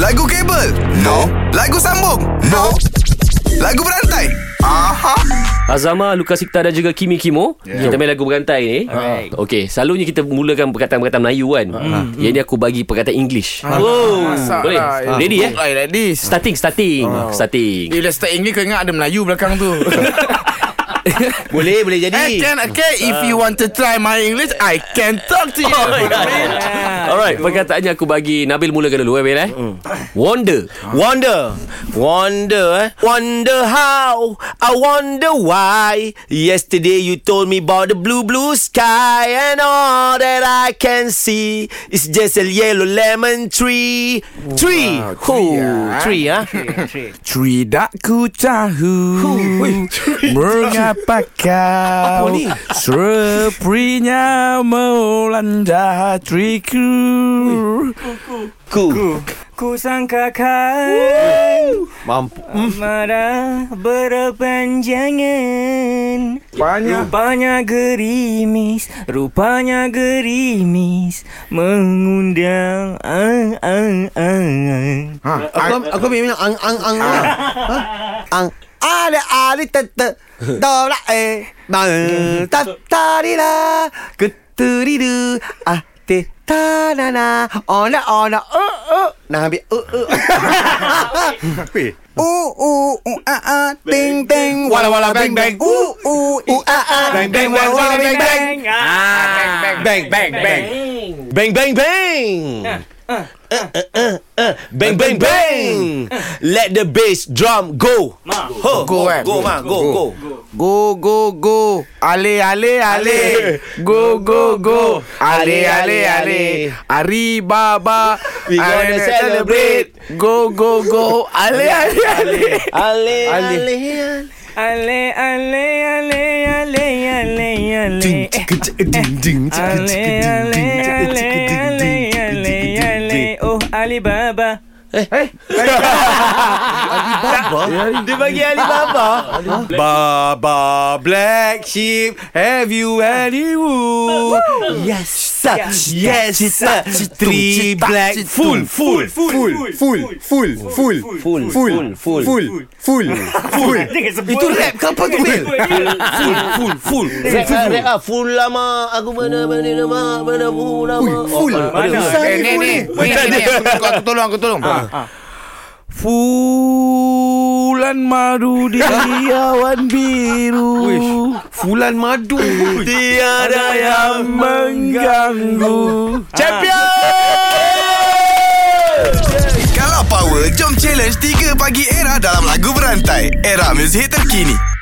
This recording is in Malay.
Lagu kabel? No. Lagu sambung? No. Lagu berantai? Aha. Azama, Luka Sikta dan juga Kimi Kimo yeah. Kita main lagu berantai ni Alright. Okey, selalunya kita mulakan perkataan-perkataan Melayu kan mm. Yang ni aku bagi perkataan English Oh, Boleh? Ready eh? Like this. Starting, starting Starting Bila start English kau ingat ada Melayu belakang tu. Boleh boleh jadi. I can, okay, if you want to try my English, I can talk to you. Alright, perkataannya aku bagi Nabil mulakan dulu eh, Bil eh? Wonder. Wonder. Wonder eh? Wonder how. I wonder why. Yesterday you told me about the blue blue sky And all that I can see. Is just a yellow lemon tree. Tree. Wow, Tree tree, ah. Tree ah. Tidak ku tahu Mengapa kau? Ni? Seprinya melanda hatiku. Ku. Ku. Sangka kau. Mampu. Marah berpanjangan. Banyak Rupanya gerimis. Rupanya gerimis. Mengundang ang, ang, ang. ha, Aku aku memang ang ang ang. Ha? ang ada ada tete dola eh ma ta ta di la. Keturidu ah te ta na na. Ona ona nah ambil uh, ah, ah, ting, ting, wala, wala, bang, bang. Uh, uh, uh, ah, ah, bang, bang, wala, wala, bang, bang. bang. bang. Bang bang bang. Bang bang uh, uh. Bang. Bang bang Let the bass drum go Ho, Go, eh. Go ma Go go Go, go, go. Ale, ale, ale. Go, go, go. Ale, ale, ale. Ari Baba. We gonna Ale, celebrate. Go, go, go. Ale, ale, ale. Ale Ale. ale Ale, ale, ale, ale, ale, ale. Ding, ding, ding, ding, Ale, ale, ale, ale, ale, ale. Oh, Alibaba. Dia bagi Alibaba. Baba Black Sheep. Have you any wool Yes sir Yes sir Three black Full Full Full Full, full, full, Full Full Full full, full, full. Itu rap ke apa tu Bil Full Full Full Rap lah rap lah Full lama Aku mana mana nama Mana full lama full. Mana Eh, ni, ni. Ni, ni, ni. Aku aku tolong, aku tolong. Fulan madu di awan biru. Fulan madu Tiada yang mengganggu. Champion! Kalau power, jom challenge 3 pagi era dalam lagu berantai. Era muzik terkini.